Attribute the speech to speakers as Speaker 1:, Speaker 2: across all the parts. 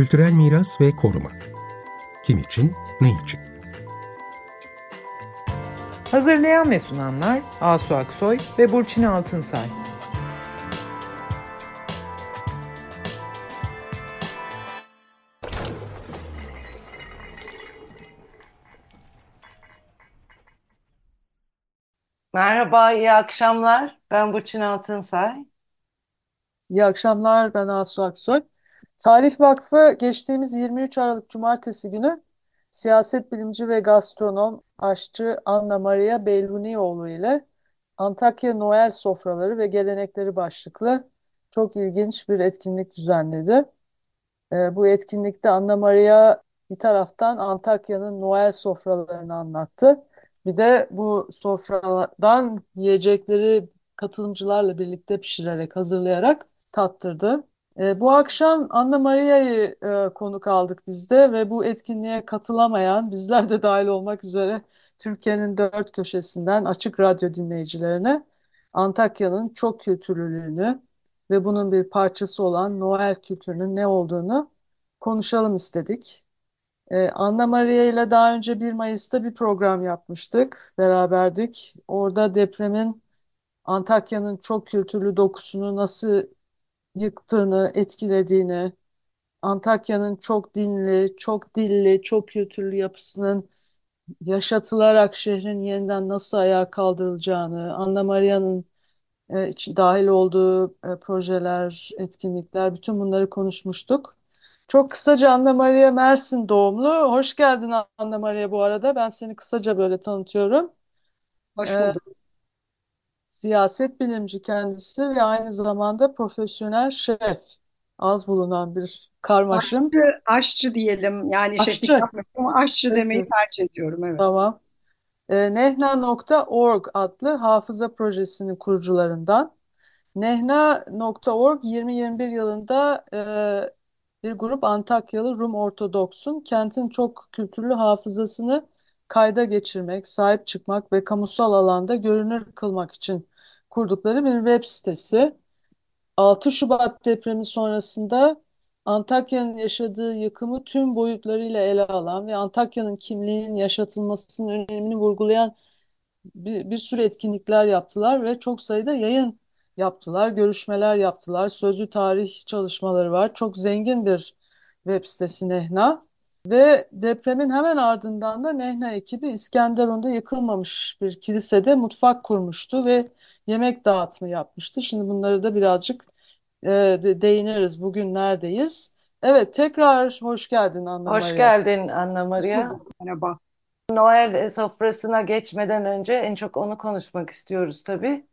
Speaker 1: Kültürel miras ve koruma. Kim için, ne için?
Speaker 2: Hazırlayan ve sunanlar Asu Aksoy ve Burçin Altınsay.
Speaker 3: Merhaba, iyi akşamlar. Ben Burçin Altınsay.
Speaker 4: İyi akşamlar, ben Asu Aksoy. Tarih Vakfı geçtiğimiz 23 Aralık Cumartesi günü siyaset bilimci ve gastronom aşçı Anna Maria Bellunioğlu ile Antakya Noel Sofraları ve Gelenekleri başlıklı çok ilginç bir etkinlik düzenledi. Ee, bu etkinlikte Anna Maria bir taraftan Antakya'nın Noel sofralarını anlattı. Bir de bu sofradan yiyecekleri katılımcılarla birlikte pişirerek, hazırlayarak tattırdı. E, bu akşam Anna Maria'yı e, konuk aldık biz de ve bu etkinliğe katılamayan, bizler de dahil olmak üzere Türkiye'nin dört köşesinden açık radyo dinleyicilerine Antakya'nın çok kültürlülüğünü ve bunun bir parçası olan Noel kültürünün ne olduğunu konuşalım istedik. Ee, Anna Maria ile daha önce 1 Mayıs'ta bir program yapmıştık, beraberdik. Orada depremin Antakya'nın çok kültürlü dokusunu nasıl yıktığını, etkilediğini, Antakya'nın çok dinli, çok dilli, çok kültürlü yapısının yaşatılarak şehrin yeniden nasıl ayağa kaldırılacağını, Anna Maria'nın e, dahil olduğu e, projeler, etkinlikler, bütün bunları konuşmuştuk. Çok kısaca Anna Maria Mersin doğumlu. Hoş geldin Anna Maria bu arada. Ben seni kısaca böyle tanıtıyorum.
Speaker 5: Hoş
Speaker 4: Ee,
Speaker 5: bulduk.
Speaker 4: Siyaset bilimci kendisi ve aynı zamanda profesyonel şef. Az bulunan bir karmaşım.
Speaker 5: Aşçı, aşçı diyelim. Yani şeflik
Speaker 4: Aşçı.
Speaker 5: yapmıyorum ama aşçı demeyi
Speaker 4: Peki,
Speaker 5: tercih ediyorum. Evet.
Speaker 4: tamam. Ee, Nehna.org adlı hafıza projesinin kurucularından. Nehna.org 2021 yılında e, bir grup Antakyalı Rum Ortodoks'un kentin çok kültürlü hafızasını kayda geçirmek, sahip çıkmak ve kamusal alanda görünür kılmak için kurdukları bir web sitesi. 6 Şubat depremi sonrasında Antakya'nın yaşadığı yıkımı tüm boyutlarıyla ele alan ve Antakya'nın kimliğinin yaşatılmasının önemini vurgulayan bir, bir sürü etkinlikler yaptılar ve çok sayıda yayın yaptılar, görüşmeler yaptılar, sözlü tarih çalışmaları var. Çok zengin bir web sitesi Nehna. Ve depremin hemen ardından da Nehna ekibi İskenderun'da yıkılmamış bir kilisede mutfak kurmuştu ve yemek dağıtımı yapmıştı. Şimdi bunları da birazcık e, de- değiniriz. Bugün neredeyiz? Evet, tekrar hoş geldin Anna
Speaker 3: Hoş
Speaker 4: Maria.
Speaker 3: geldin Anna
Speaker 5: Hoş
Speaker 3: Maria.
Speaker 5: Merhaba.
Speaker 3: Noel sofrasına geçmeden önce en çok onu konuşmak istiyoruz tabii.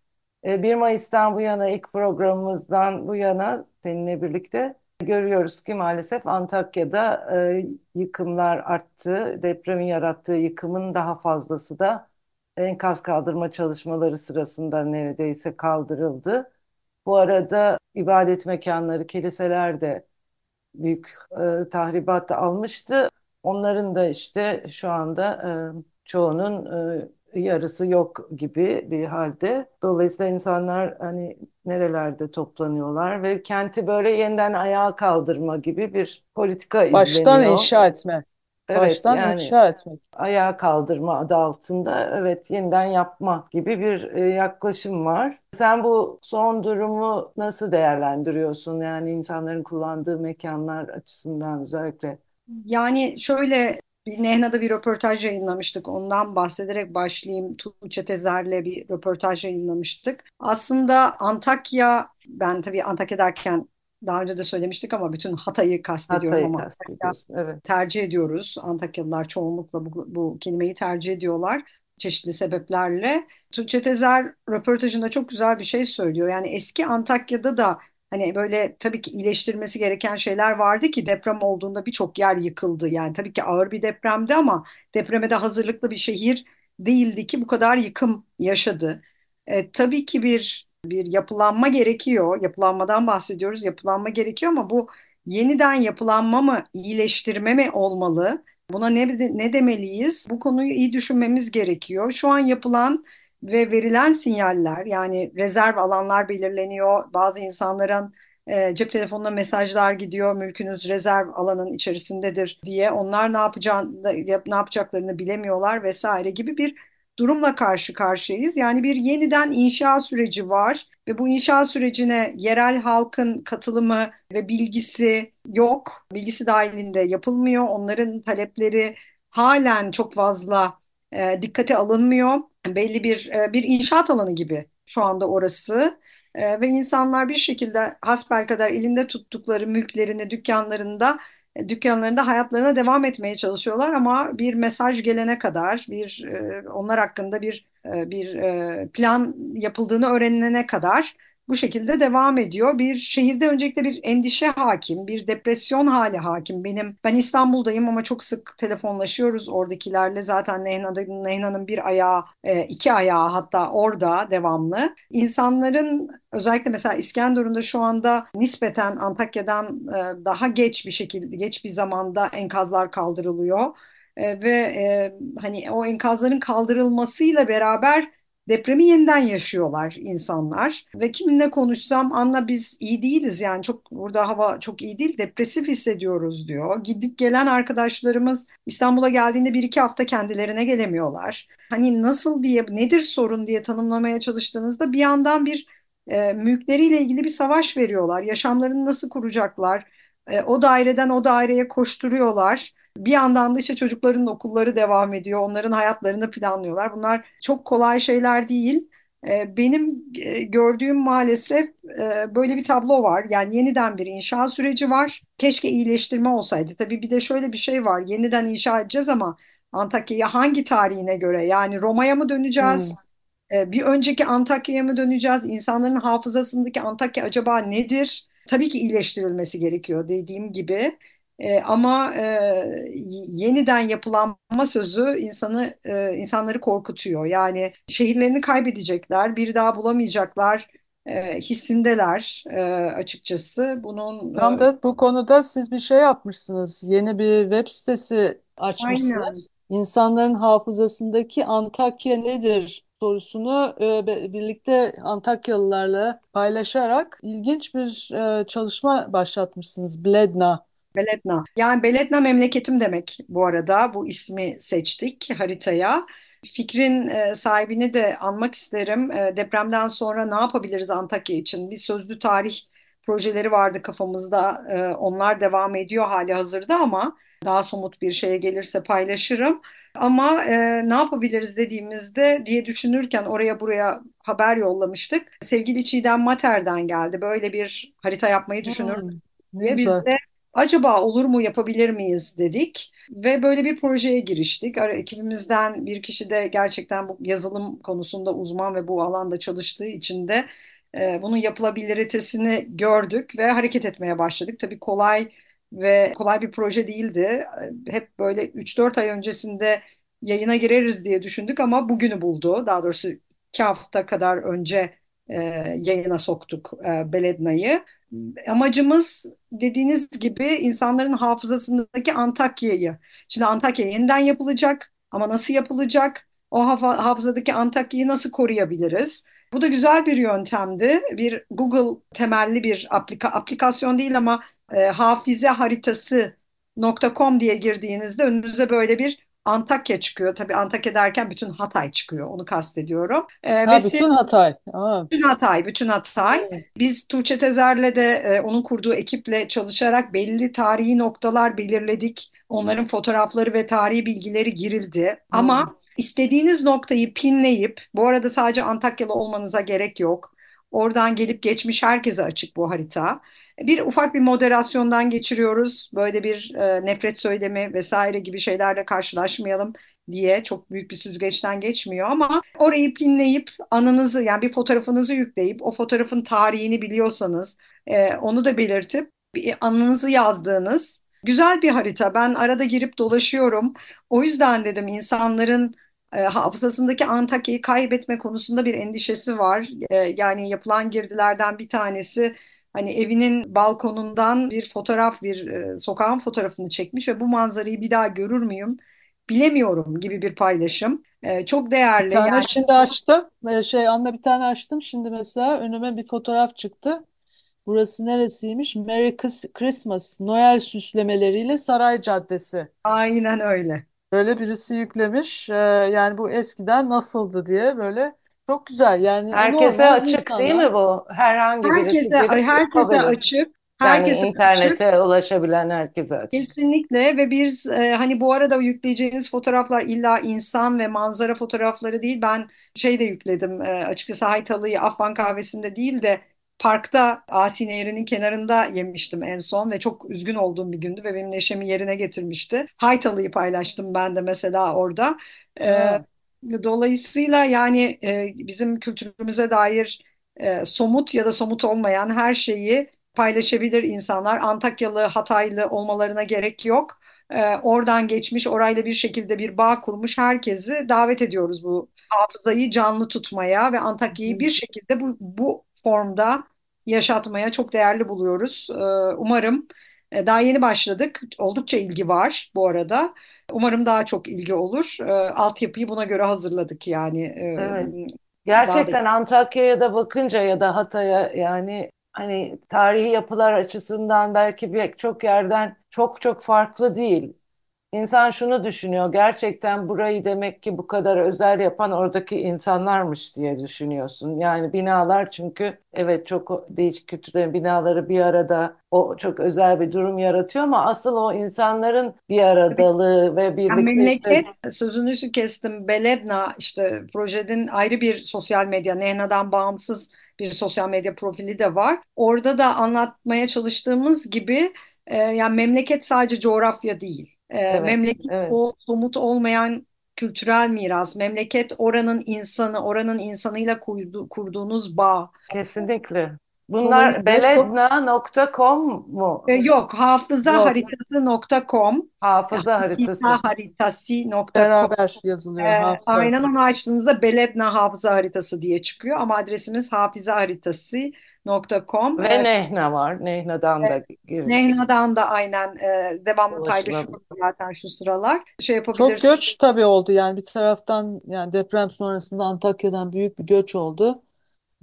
Speaker 3: E, 1 Mayıs'tan bu yana ilk programımızdan bu yana seninle birlikte görüyoruz ki maalesef Antakya'da e, yıkımlar arttı. Depremin yarattığı yıkımın daha fazlası da enkaz kaldırma çalışmaları sırasında neredeyse kaldırıldı. Bu arada ibadet mekanları, kiliseler de büyük e, tahribat almıştı. Onların da işte şu anda e, çoğunun e, yarısı yok gibi bir halde. Dolayısıyla insanlar hani nerelerde toplanıyorlar ve kenti böyle yeniden ayağa kaldırma gibi bir politika
Speaker 4: Baştan
Speaker 3: izleniyor.
Speaker 4: inşa etme.
Speaker 3: Evet
Speaker 4: Baştan
Speaker 3: yani
Speaker 4: inşa etmek.
Speaker 3: ayağa kaldırma adı altında evet yeniden yapma gibi bir e, yaklaşım var. Sen bu son durumu nasıl değerlendiriyorsun? Yani insanların kullandığı mekanlar açısından özellikle.
Speaker 5: Yani şöyle Nehna'da bir röportaj yayınlamıştık. Ondan bahsederek başlayayım. Tuğçe Tezer'le bir röportaj yayınlamıştık. Aslında Antakya, ben tabii Antakya derken daha önce de söylemiştik ama bütün Hatay'ı kastediyorum
Speaker 3: Hatay'ı
Speaker 5: ama Antakya.
Speaker 3: Evet.
Speaker 5: tercih ediyoruz. Antakyalılar çoğunlukla bu, bu kelimeyi tercih ediyorlar çeşitli sebeplerle. Tuğçe Tezer röportajında çok güzel bir şey söylüyor. Yani eski Antakya'da da hani böyle tabii ki iyileştirilmesi gereken şeyler vardı ki deprem olduğunda birçok yer yıkıldı. Yani tabii ki ağır bir depremdi ama depreme de hazırlıklı bir şehir değildi ki bu kadar yıkım yaşadı. E, tabii ki bir bir yapılanma gerekiyor. Yapılanmadan bahsediyoruz. Yapılanma gerekiyor ama bu yeniden yapılanma mı, iyileştirme mi olmalı? Buna ne, ne demeliyiz? Bu konuyu iyi düşünmemiz gerekiyor. Şu an yapılan ve verilen sinyaller yani rezerv alanlar belirleniyor. Bazı insanların e, cep telefonuna mesajlar gidiyor, mülkünüz rezerv alanın içerisindedir diye. Onlar ne yapacağını, ne yapacaklarını bilemiyorlar vesaire gibi bir durumla karşı karşıyayız. Yani bir yeniden inşa süreci var ve bu inşa sürecine yerel halkın katılımı ve bilgisi yok. Bilgisi dahilinde yapılmıyor. Onların talepleri halen çok fazla e, dikkate alınmıyor. Belli bir e, bir inşaat alanı gibi şu anda orası. E, ve insanlar bir şekilde hasbelkader elinde tuttukları mülklerini, dükkanlarında e, dükkanlarında hayatlarına devam etmeye çalışıyorlar ama bir mesaj gelene kadar, bir onlar hakkında bir bir plan yapıldığını öğrenene kadar bu şekilde devam ediyor. Bir şehirde öncelikle bir endişe hakim, bir depresyon hali hakim. Benim ben İstanbul'dayım ama çok sık telefonlaşıyoruz oradakilerle. Zaten Nehna'nın, Nehna'nın bir ayağı, e, iki ayağı hatta orada devamlı. İnsanların özellikle mesela İskenderun'da şu anda nispeten Antakya'dan e, daha geç bir şekilde, geç bir zamanda enkazlar kaldırılıyor. E, ve hani o enkazların kaldırılmasıyla beraber depremi yeniden yaşıyorlar insanlar. Ve kiminle konuşsam Anla biz iyi değiliz yani çok burada hava çok iyi değil depresif hissediyoruz diyor. Gidip gelen arkadaşlarımız İstanbul'a geldiğinde bir iki hafta kendilerine gelemiyorlar. Hani nasıl diye nedir sorun diye tanımlamaya çalıştığınızda bir yandan bir e, mülkleriyle ilgili bir savaş veriyorlar. Yaşamlarını nasıl kuracaklar? E, o daireden o daireye koşturuyorlar. Bir yandan da işte çocukların okulları devam ediyor. Onların hayatlarını planlıyorlar. Bunlar çok kolay şeyler değil. Ee, benim e, gördüğüm maalesef e, böyle bir tablo var. Yani yeniden bir inşa süreci var. Keşke iyileştirme olsaydı. Tabii bir de şöyle bir şey var. Yeniden inşa edeceğiz ama Antakya'yı hangi tarihine göre? Yani Roma'ya mı döneceğiz? Hmm. Ee, bir önceki Antakya'ya mı döneceğiz? İnsanların hafızasındaki Antakya acaba nedir? Tabii ki iyileştirilmesi gerekiyor dediğim gibi. E, ama e, yeniden yapılanma sözü insanı e, insanları korkutuyor. Yani şehirlerini kaybedecekler, bir daha bulamayacaklar e, hissindeler e, açıkçası. Bunun
Speaker 4: Tam e, da bu konuda siz bir şey yapmışsınız. Yeni bir web sitesi açmışsınız. Aynen. İnsanların hafızasındaki Antakya nedir sorusunu e, birlikte Antakyalılarla paylaşarak ilginç bir e, çalışma başlatmışsınız. Bledna
Speaker 5: Beletna. Yani Beletna memleketim demek bu arada. Bu ismi seçtik haritaya. Fikrin e, sahibini de anmak isterim. E, depremden sonra ne yapabiliriz Antakya için? Bir sözlü tarih projeleri vardı kafamızda. E, onlar devam ediyor hali hazırda ama daha somut bir şeye gelirse paylaşırım. Ama e, ne yapabiliriz dediğimizde diye düşünürken oraya buraya haber yollamıştık. Sevgili Çiğdem Mater'den geldi. Böyle bir harita yapmayı düşünür hmm, diye biz de acaba olur mu yapabilir miyiz dedik ve böyle bir projeye giriştik. Ekibimizden bir kişi de gerçekten bu yazılım konusunda uzman ve bu alanda çalıştığı için de e, bunun yapılabiliritesini gördük ve hareket etmeye başladık. Tabii kolay ve kolay bir proje değildi. Hep böyle 3-4 ay öncesinde yayına gireriz diye düşündük ama bugünü buldu. Daha doğrusu iki hafta kadar önce e, yayına soktuk e, Beledna'yı. Amacımız dediğiniz gibi insanların hafızasındaki Antakya'yı. Şimdi Antakya yeniden yapılacak ama nasıl yapılacak? O hafızadaki Antakya'yı nasıl koruyabiliriz? Bu da güzel bir yöntemdi. Bir Google temelli bir aplika aplikasyon değil ama e, hafize haritası.com diye girdiğinizde önünüze böyle bir Antakya çıkıyor. Tabii Antakya derken bütün Hatay çıkıyor. Onu kastediyorum.
Speaker 4: Ee, ha, bütün Hatay. Aa.
Speaker 5: Bütün Hatay, bütün Hatay. Evet. Biz Tuğçe Tezer'le de e, onun kurduğu ekiple çalışarak belli tarihi noktalar belirledik. Onların fotoğrafları ve tarihi bilgileri girildi. Hmm. Ama istediğiniz noktayı pinleyip, bu arada sadece Antakyalı olmanıza gerek yok. Oradan gelip geçmiş herkese açık bu harita. Bir ufak bir moderasyondan geçiriyoruz. Böyle bir e, nefret söylemi vesaire gibi şeylerle karşılaşmayalım diye çok büyük bir süzgeçten geçmiyor ama orayı pinleyip anınızı yani bir fotoğrafınızı yükleyip o fotoğrafın tarihini biliyorsanız e, onu da belirtip bir anınızı yazdığınız güzel bir harita. Ben arada girip dolaşıyorum. O yüzden dedim insanların e, hafızasındaki Antakya'yı kaybetme konusunda bir endişesi var. E, yani yapılan girdilerden bir tanesi hani evinin balkonundan bir fotoğraf, bir e, sokağın fotoğrafını çekmiş ve bu manzarayı bir daha görür müyüm bilemiyorum gibi bir paylaşım. E, çok değerli.
Speaker 4: Bir tane yani... şimdi açtım. E, şey Anla bir tane açtım. Şimdi mesela önüme bir fotoğraf çıktı. Burası neresiymiş? Merry Christmas, Noel süslemeleriyle Saray Caddesi.
Speaker 5: Aynen öyle.
Speaker 4: Böyle birisi yüklemiş. Ee, yani bu eskiden nasıldı diye böyle çok güzel. Yani
Speaker 3: Herkese açık değil
Speaker 4: insanlar.
Speaker 3: mi bu? Herhangi birisi
Speaker 5: Herkese,
Speaker 3: girip
Speaker 5: herkese
Speaker 3: yapabilir.
Speaker 5: açık.
Speaker 3: Yani
Speaker 5: Herkese açık.
Speaker 3: internete ulaşabilen herkese açık.
Speaker 5: Kesinlikle ve biz e, hani bu arada yükleyeceğiniz fotoğraflar illa insan ve manzara fotoğrafları değil. Ben şey de yükledim e, açıkçası Haytalı'yı Afgan kahvesinde değil de parkta Ati Nehri'nin kenarında yemiştim en son ve çok üzgün olduğum bir gündü ve benim neşemi yerine getirmişti. Haytalı'yı paylaştım ben de mesela orada. E,
Speaker 4: Ha.
Speaker 5: Dolayısıyla yani e, bizim kültürümüze dair e, somut ya da somut olmayan her şeyi paylaşabilir insanlar. Antakyalı, Hataylı olmalarına gerek yok. Ee, oradan geçmiş, orayla bir şekilde bir bağ kurmuş herkesi davet ediyoruz bu hafızayı canlı tutmaya ve Antakya'yı bir şekilde bu, bu formda yaşatmaya çok değerli buluyoruz. Ee, umarım e, daha yeni başladık. Oldukça ilgi var bu arada. Umarım daha çok ilgi olur. Ee, altyapıyı buna göre hazırladık yani. Ee,
Speaker 3: Evet. Gerçekten Antakya'ya da bakınca ya da Hatay'a yani hani tarihi yapılar açısından belki bir çok yerden çok çok farklı değil. İnsan şunu düşünüyor. Gerçekten burayı demek ki bu kadar özel yapan oradaki insanlarmış diye düşünüyorsun. Yani binalar çünkü evet çok değişik kültürlerin binaları bir arada o çok özel bir durum yaratıyor ama asıl o insanların bir aradalığı ve
Speaker 5: Yani
Speaker 3: birlikte işte
Speaker 5: memleket sözünüzü kestim. Beledna işte projenin ayrı bir sosyal medya, Nehna'dan bağımsız bir sosyal medya profili de var. Orada da anlatmaya çalıştığımız gibi e, yani memleket sadece coğrafya değil. E,
Speaker 3: evet
Speaker 5: memleket
Speaker 3: evet
Speaker 5: o somut olmayan kültürel miras. Memleket oranın insanı, oranın insanıyla kurdu- kurduğunuz bağ.
Speaker 3: kesinlikle. Bunlar
Speaker 5: Dolayısıyla çok
Speaker 3: beledna.com mu?
Speaker 5: e, yok
Speaker 4: Yok,
Speaker 5: hafızaharitası.com
Speaker 3: Hafıza haritası.
Speaker 4: beraber yazılıyor
Speaker 5: Ee,
Speaker 4: hafıza.
Speaker 5: aynen onu açtığınızda Beledna Hafıza Haritası diye çıkıyor ama adresimiz hafizaharitası.com.
Speaker 3: Ve
Speaker 5: Ee,
Speaker 3: Nehna var. Nehna'dan da gir,
Speaker 5: Nehna'dan da aynen e, devamlı paylaşıyorum zaten şu sıralar. Şey
Speaker 4: Çok
Speaker 5: yapabilirsiniz.
Speaker 4: göç tabii oldu yani bir taraftan yani deprem sonrasında Antakya'dan büyük bir göç oldu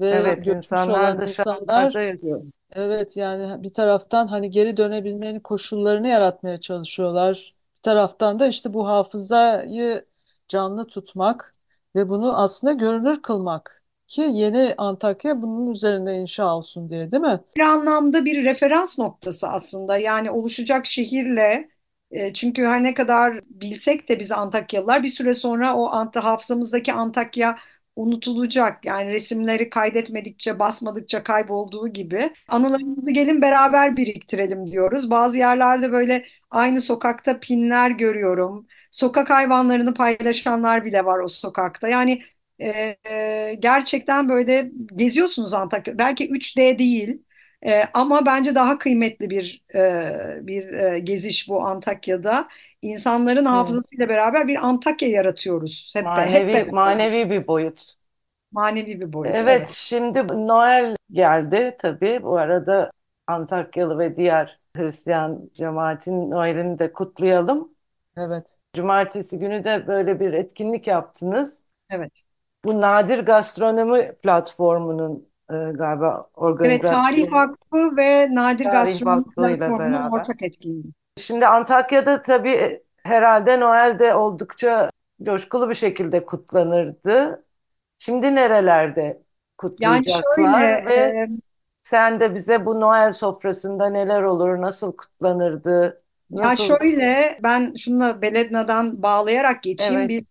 Speaker 4: ve
Speaker 3: Evet, insanlar
Speaker 4: insanlar
Speaker 3: yazıyor.
Speaker 4: evet yani bir taraftan hani geri dönebilmenin koşullarını yaratmaya çalışıyorlar. Bir taraftan da işte bu hafızayı canlı tutmak ve bunu aslında görünür kılmak ki yeni Antakya bunun üzerinde inşa olsun diye değil mi?
Speaker 5: bir anlamda bir referans noktası aslında. Yani oluşacak şehirle e, çünkü her ne kadar bilsek de biz Antakyalılar bir süre sonra o ant hafızamızdaki Antakya unutulacak. Yani resimleri kaydetmedikçe, basmadıkça kaybolduğu gibi anılarımızı gelin beraber biriktirelim diyoruz. Bazı yerlerde böyle aynı sokakta pinler görüyorum. Sokak hayvanlarını paylaşanlar bile var o sokakta. Yani e, e, gerçekten böyle geziyorsunuz Antakya. Belki 3D değil. Ee, ama bence daha kıymetli bir e, bir e, geziş bu Antakya'da. İnsanların hafızasıyla beraber bir Antakya yaratıyoruz. Hep, hep
Speaker 3: Manevi,
Speaker 5: beraber.
Speaker 3: manevi bir boyut.
Speaker 5: Manevi bir boyut.
Speaker 3: Evet,
Speaker 5: Evet.
Speaker 3: şimdi Noel geldi tabii. Bu arada Antakyalı ve diğer Hristiyan cemaatin Noel'ini de kutlayalım.
Speaker 4: Evet.
Speaker 3: Cumartesi günü de böyle bir etkinlik yaptınız.
Speaker 5: Evet.
Speaker 3: Bu Nadir Gastronomi platformunun e, galiba
Speaker 5: Evet, Tarih
Speaker 3: organizasyonu.
Speaker 5: Vakfı ve Nadir
Speaker 3: Tarih
Speaker 5: Gastronomi Platformu'nun ortak etkinliği.
Speaker 3: Şimdi Antakya'da tabii herhalde Noel'de oldukça coşkulu bir şekilde kutlanırdı. Şimdi nerelerde
Speaker 5: Yani
Speaker 3: kutlayacaklar
Speaker 5: şöyle,
Speaker 3: ve
Speaker 5: e,
Speaker 3: sen de bize bu Noel sofrasında neler olur, nasıl kutlanırdı,
Speaker 5: Ya
Speaker 3: nasıl...
Speaker 5: şöyle ben şununla Beledna'dan bağlayarak geçeyim.
Speaker 3: Evet.
Speaker 5: Biz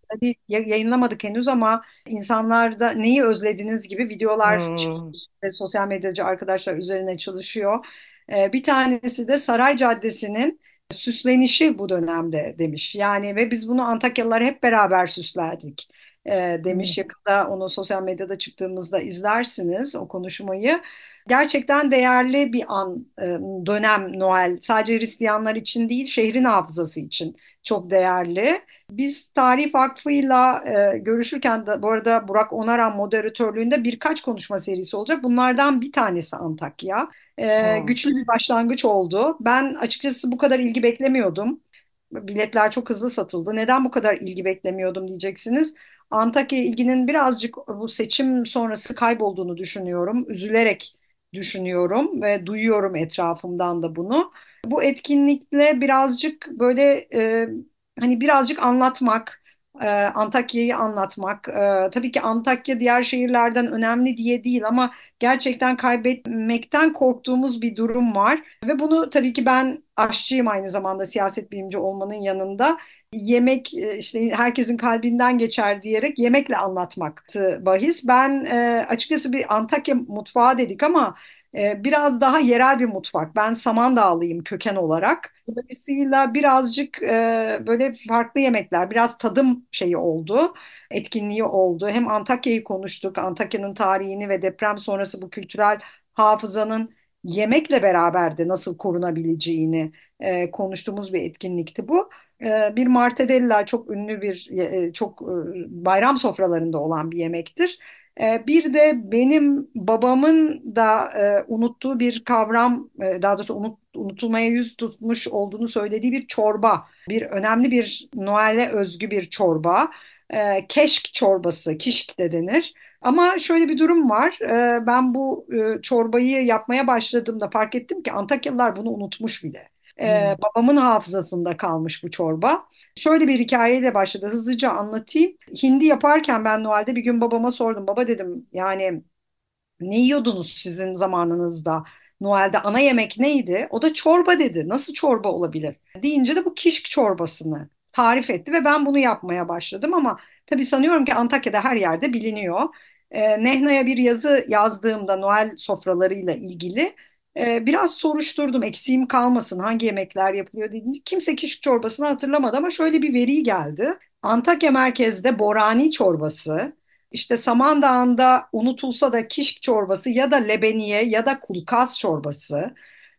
Speaker 5: ya- yayınlamadık henüz ama insanlarda neyi özlediniz gibi videolar
Speaker 3: Hmm,
Speaker 5: çıkmış. Sosyal medyacı arkadaşlar üzerine çalışıyor. Ee, bir tanesi de Saray Caddesi'nin süslenişi bu dönemde demiş. Yani ve biz bunu Antakyalılar hep beraber süslerdik e, demiş.
Speaker 4: Hmm.
Speaker 5: Yakında onu sosyal medyada çıktığımızda izlersiniz o konuşmayı. Gerçekten değerli bir an, e, dönem Noel. Sadece Hristiyanlar için değil, şehrin hafızası için çok değerli. Biz Tarih Vakfı'yla e, görüşürken de bu arada Burak Onaran moderatörlüğünde birkaç konuşma serisi olacak. Bunlardan bir tanesi Antakya. E,
Speaker 3: hmm.
Speaker 5: güçlü bir başlangıç oldu. Ben açıkçası bu kadar ilgi beklemiyordum. Biletler çok hızlı satıldı. Neden bu kadar ilgi beklemiyordum diyeceksiniz. Antakya ilginin birazcık bu seçim sonrası kaybolduğunu düşünüyorum. Üzülerek düşünüyorum ve duyuyorum etrafımdan da bunu. Bu etkinlikle birazcık böyle e, hani birazcık anlatmak, e, Antakya'yı anlatmak. E, tabii ki Antakya diğer şehirlerden önemli diye değil ama gerçekten kaybetmekten korktuğumuz bir durum var. Ve bunu tabii ki ben aşçıyım aynı zamanda siyaset bilimci olmanın yanında. Yemek e, işte herkesin kalbinden geçer diyerek yemekle anlatmaktı bahis. Ben e, açıkçası bir Antakya mutfağı dedik ama e, biraz daha yerel bir mutfak. Ben Samandağlıyım köken olarak. Dolayısıyla birazcık böyle farklı yemekler, biraz tadım şeyi oldu, etkinliği oldu. Hem Antakya'yı konuştuk, Antakya'nın tarihini ve deprem sonrası bu kültürel hafızanın yemekle beraber de nasıl korunabileceğini konuştuğumuz bir etkinlikti bu. E, bir martedella çok ünlü bir, e, çok e, bayram sofralarında olan bir yemektir. E, bir de benim babamın da e, unuttuğu bir kavram, e, daha doğrusu unut, unutulmaya yüz tutmuş olduğunu söylediği bir çorba. Bir önemli bir Noel'e özgü bir çorba. E, keşk çorbası, kişk de denir. Ama şöyle bir durum var. E, ben bu e, çorbayı yapmaya başladığımda fark ettim ki Antakyalılar bunu unutmuş bile. E, babamın hafızasında kalmış bu çorba. Şöyle bir hikayeyle başladı. Hızlıca anlatayım. Hindi yaparken ben Noel'de bir gün babama sordum. Baba dedim yani ne yiyordunuz sizin zamanınızda? Noel'de ana yemek neydi? O da çorba dedi. Nasıl çorba olabilir? Deyince de bu kişk çorbasını tarif etti ve ben bunu yapmaya başladım ama tabii sanıyorum ki Antakya'da her yerde biliniyor. Ee, Nehna'ya bir yazı yazdığımda Noel sofralarıyla ilgili e, biraz soruşturdum eksiğim kalmasın hangi yemekler yapılıyor dedim. Kimse kişk çorbasını hatırlamadı ama şöyle bir veri geldi. Antakya merkezde borani çorbası, işte Samandağ'ında unutulsa da kişk çorbası ya da lebeniye ya da kulkaz çorbası.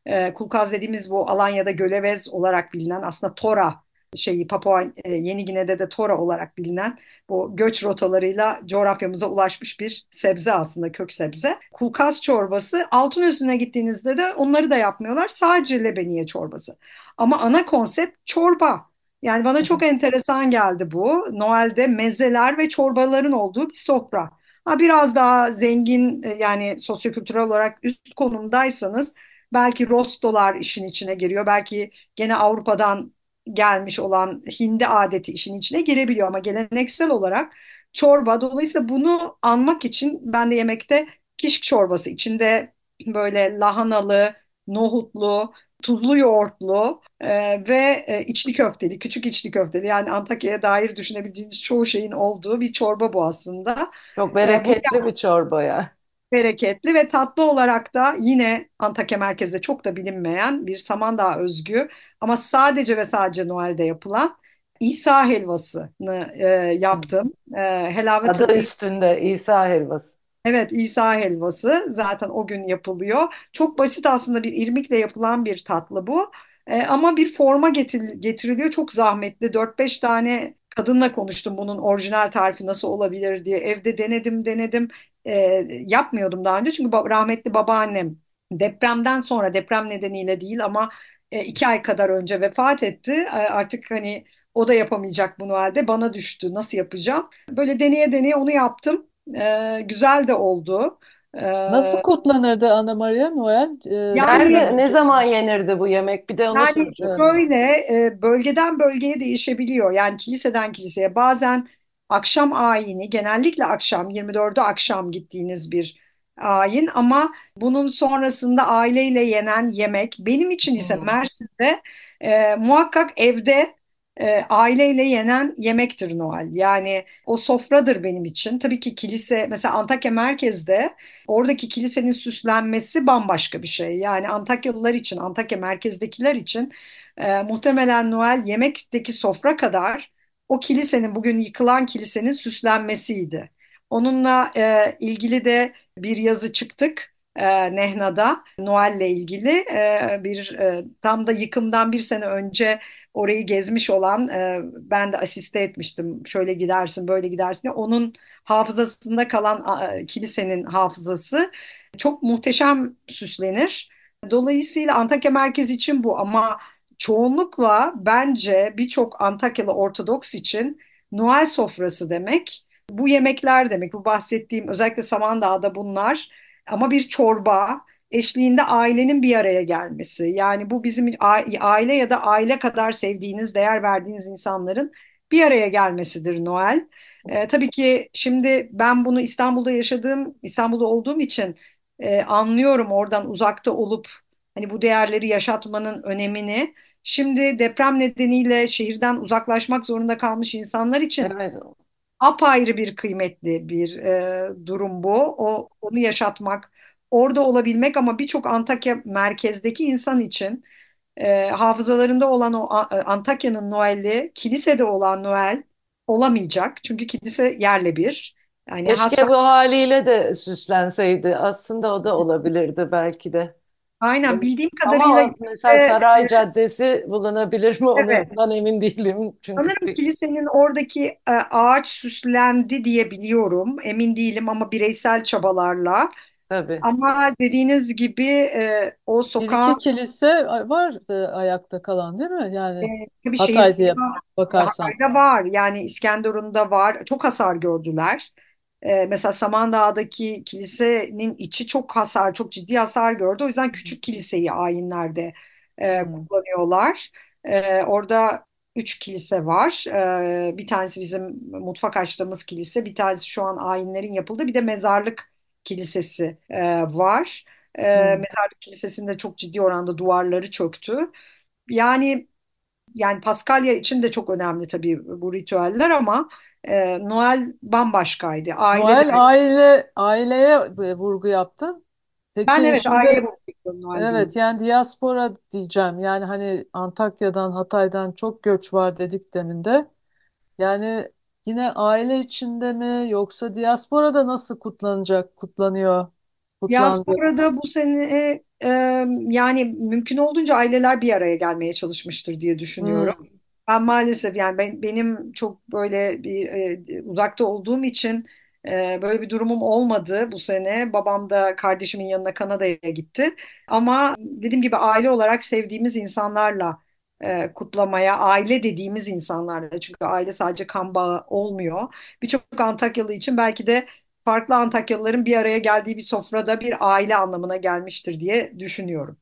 Speaker 5: E, dediğimiz bu Alanya'da gölevez olarak bilinen aslında tora şeyi Papua e, Yeni Gine'de de tora olarak bilinen bu göç rotalarıyla coğrafyamıza ulaşmış bir sebze aslında kök sebze. Kulkaz çorbası altın üstüne gittiğinizde de onları da yapmıyorlar. Sadece lebeniye çorbası. Ama ana konsept çorba. Yani bana çok enteresan geldi bu. Noel'de mezeler ve çorbaların olduğu bir sofra. Ha, biraz daha zengin e, yani sosyokültürel olarak üst konumdaysanız belki rostolar işin içine giriyor. Belki gene Avrupa'dan gelmiş olan hindi adeti işin içine girebiliyor ama geleneksel olarak çorba dolayısıyla bunu anmak için ben de yemekte kişk çorbası içinde böyle lahanalı, nohutlu, tuzlu yoğurtlu e, ve e, içli köfteli, küçük içli köfteli yani Antakya'ya dair düşünebildiğiniz çoğu şeyin olduğu bir çorba bu aslında.
Speaker 3: Çok bereketli e, bu bir çorba ya
Speaker 5: bereketli ve tatlı olarak da yine Antakya merkezde çok da bilinmeyen bir Samandağ özgü ama sadece ve sadece Noel'de yapılan İsa helvasını e, yaptım. E, helavet
Speaker 3: Adı üstünde İsa helvası.
Speaker 5: Evet İsa helvası zaten o gün yapılıyor. Çok basit aslında bir irmikle yapılan bir tatlı bu. E, ama bir forma getir, getiriliyor. Çok zahmetli. 4-5 tane kadınla konuştum bunun orijinal tarifi nasıl olabilir diye. Evde denedim denedim e, yapmıyordum daha önce. Çünkü rahmetli babaannem depremden sonra deprem nedeniyle değil ama e, iki ay kadar önce vefat etti. E, artık hani o da yapamayacak bunu halde bana düştü nasıl yapacağım. Böyle deneye deneye onu yaptım. E, güzel de oldu.
Speaker 4: E, Nasıl kutlanırdı Ana Maria Noel?
Speaker 3: Ee, yani Nerede, ne zaman yenirdi bu yemek? Bir de onu
Speaker 5: yani soracağım. Böyle e, bölgeden bölgeye değişebiliyor. Yani kiliseden kiliseye bazen akşam ayini genellikle akşam 24'ü akşam gittiğiniz bir ayin ama bunun sonrasında aileyle yenen yemek benim için ise. Mersin'de e, muhakkak evde e, aileyle yenen yemektir Noel. Yani o sofradır benim için. Tabii ki kilise mesela Antakya merkezde oradaki kilisenin süslenmesi bambaşka bir şey. Yani Antakyalılar için, Antakya merkezdekiler için e, muhtemelen Noel yemekteki sofra kadar o kilisenin bugün yıkılan kilisenin süslenmesiydi. Onunla e, ilgili de bir yazı çıktık e, Nehna'da Noel'le ilgili e, bir e, tam da yıkımdan bir sene önce orayı gezmiş olan e, ben de asiste etmiştim. Şöyle gidersin, böyle gidersin. Onun hafızasında kalan e, kilisenin hafızası çok muhteşem süslenir. Dolayısıyla Antakya merkez için bu ama çoğunlukla bence birçok Antakyalı Ortodoks için Noel sofrası demek. Bu yemekler demek. Bu bahsettiğim özellikle Samandağ'da bunlar. Ama bir çorba, eşliğinde ailenin bir araya gelmesi. Yani bu bizim aile ya da aile kadar sevdiğiniz, değer verdiğiniz insanların bir araya gelmesidir Noel. E, tabii ki şimdi ben bunu İstanbul'da yaşadığım, İstanbul'da olduğum için e, anlıyorum oradan uzakta olup hani bu değerleri yaşatmanın önemini. Şimdi deprem nedeniyle şehirden uzaklaşmak zorunda kalmış insanlar için
Speaker 3: Evet.
Speaker 5: apayrı bir kıymetli bir e, durum bu. O onu yaşatmak, orada olabilmek ama birçok Antakya merkezdeki insan için e, hafızalarında olan o A- Antakya'nın Noel'i, kilisede olan Noel olamayacak. Çünkü kilise yerle bir. Yani
Speaker 3: Keşke
Speaker 5: hasta
Speaker 3: bu haliyle de süslenseydi. Aslında o da olabilirdi belki de.
Speaker 5: Aynen bildiğim kadarıyla
Speaker 3: Ama mesela
Speaker 5: e,
Speaker 3: Saray Caddesi bulunabilir mi?
Speaker 5: evet
Speaker 3: Ondan emin değilim. Çünkü
Speaker 5: Sanırım kilisenin oradaki e, ağaç süslendi diye biliyorum. Emin değilim ama bireysel çabalarla.
Speaker 3: tabii.
Speaker 5: Ama dediğiniz gibi e, o
Speaker 4: Bir iki
Speaker 5: sokağın
Speaker 4: kilise var e, ayakta kalan değil mi? Yani
Speaker 5: e, tabii
Speaker 4: Hatay diye
Speaker 5: şehirde
Speaker 4: bakarsan.
Speaker 5: Hatay'da var. Yani İskenderun'da var. Çok hasar gördüler. E, mesela Samandağ'daki kilisenin içi çok hasar, çok ciddi hasar gördü. O yüzden küçük kiliseyi ayinlerde e, kullanıyorlar. E, orada üç kilise var. E, bir tanesi bizim mutfak açtığımız kilise, bir tanesi şu an ayinlerin yapıldığı, bir de mezarlık kilisesi e, var. E,
Speaker 4: Hmm.
Speaker 5: mezarlık kilisesinde çok ciddi oranda duvarları çöktü. Yani yani Paskalya için de çok önemli tabii bu ritüeller ama e, Noel bambaşkaydı. Aile
Speaker 4: Noel aile aileye e, vurgu yaptın.
Speaker 5: Ben
Speaker 4: Peki
Speaker 5: evet
Speaker 4: şimdi
Speaker 5: aile vurguluyorum Noel
Speaker 4: evet
Speaker 5: deyince.
Speaker 4: yani diaspora diyeceğim. Yani hani Antakya'dan Hatay'dan çok göç var dedik demin de. Yani yine aile içinde mi yoksa diasporada nasıl kutlanacak, kutlanıyor, kutlandı?
Speaker 5: Diaspora'da bu sene e, yani mümkün olduğunca aileler bir araya gelmeye çalışmıştır diye düşünüyorum.
Speaker 4: Hmm,
Speaker 5: Ben maalesef yani ben, benim çok böyle bir e, uzakta olduğum için e, böyle bir durumum olmadı bu sene. Babam da kardeşimin yanına Kanada'ya gitti. Ama dediğim gibi aile olarak sevdiğimiz insanlarla e, kutlamaya, aile dediğimiz insanlarla çünkü aile sadece kan bağı olmuyor. Birçok Antakyalı için belki de farklı Antakyalıların bir araya geldiği bir sofrada bir aile anlamına gelmiştir diye düşünüyorum.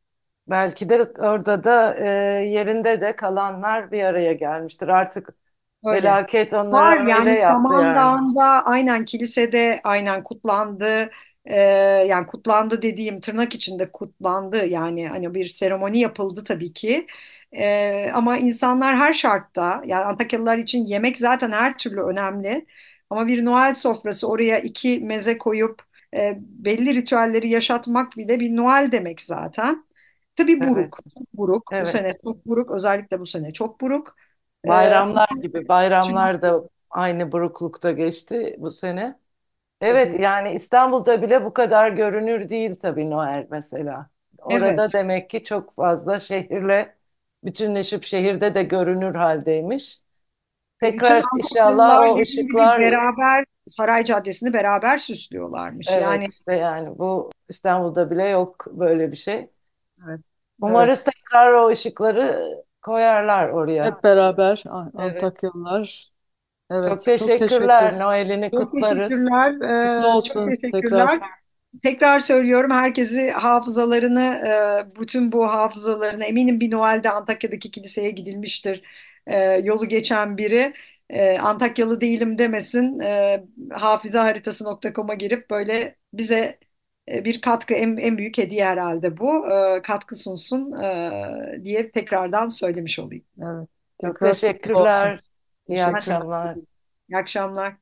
Speaker 3: Belki de orada da e, yerinde de kalanlar bir araya gelmiştir. Artık
Speaker 5: Öyle.
Speaker 3: felaket
Speaker 5: Var
Speaker 3: onları öyle
Speaker 5: yani
Speaker 3: yaptı yani.
Speaker 5: Samandağ'da aynen kilisede aynen kutlandı. Ee, yani kutlandı dediğim tırnak içinde kutlandı. Yani hani bir seremoni yapıldı tabii ki. Ee, ama insanlar her şartta yani Antakyalılar için yemek zaten her türlü önemli. Ama bir Noel sofrası oraya iki meze koyup e, belli ritüelleri yaşatmak bile bir Noel demek zaten. Tabii
Speaker 3: Evet,
Speaker 5: buruk, çok buruk. Bu
Speaker 3: evet.
Speaker 5: sene çok buruk, özellikle bu sene çok buruk. Ee,
Speaker 3: Bayramlar gibi.
Speaker 5: çünkü
Speaker 3: Bayramlar da aynı buruklukta geçti bu sene. Evet
Speaker 5: kesinlikle.
Speaker 3: yani İstanbul'da bile bu kadar görünür değil tabii Noel mesela. Orada
Speaker 5: Evet.
Speaker 3: demek ki çok fazla şehirle bütünleşip şehirde de görünür haldeymiş.
Speaker 5: Ve bütün
Speaker 3: Tekrar inşallah o ışıklar
Speaker 5: beraber Saray Caddesi'ni beraber süslüyorlarmış.
Speaker 3: evet
Speaker 5: Yani
Speaker 3: işte yani bu İstanbul'da bile yok böyle bir şey.
Speaker 5: evet,
Speaker 3: Umarız
Speaker 5: evet,
Speaker 3: tekrar o ışıkları koyarlar oraya.
Speaker 4: Hep beraber
Speaker 3: Evet.
Speaker 4: Antakyalılar.
Speaker 3: Çok
Speaker 4: Evet, çok
Speaker 3: teşekkürler.
Speaker 4: teşekkür.
Speaker 3: Noel'ini
Speaker 5: çok
Speaker 3: kutlarız.
Speaker 5: teşekkürler.
Speaker 4: Kutlu
Speaker 5: Ee, çok
Speaker 4: olsun
Speaker 5: teşekkürler.
Speaker 4: tekrar.
Speaker 5: Tekrar söylüyorum herkesi hafızalarını, e, bütün bu hafızalarını eminim bir Noel'de Antakya'daki kiliseye gidilmiştir. E, yolu geçen biri e, Antakyalı değilim demesin. E, hafızaharitası.com'a girip böyle bize e, bir katkı en, en büyük hediye herhalde bu. E, katkı sunsun e, diye tekrardan söylemiş olayım.
Speaker 4: Evet,
Speaker 3: Çok
Speaker 4: kutlu olsun.
Speaker 3: teşekkürler. İyi
Speaker 4: Teşekkürler.
Speaker 3: akşamlar.
Speaker 5: İyi akşamlar.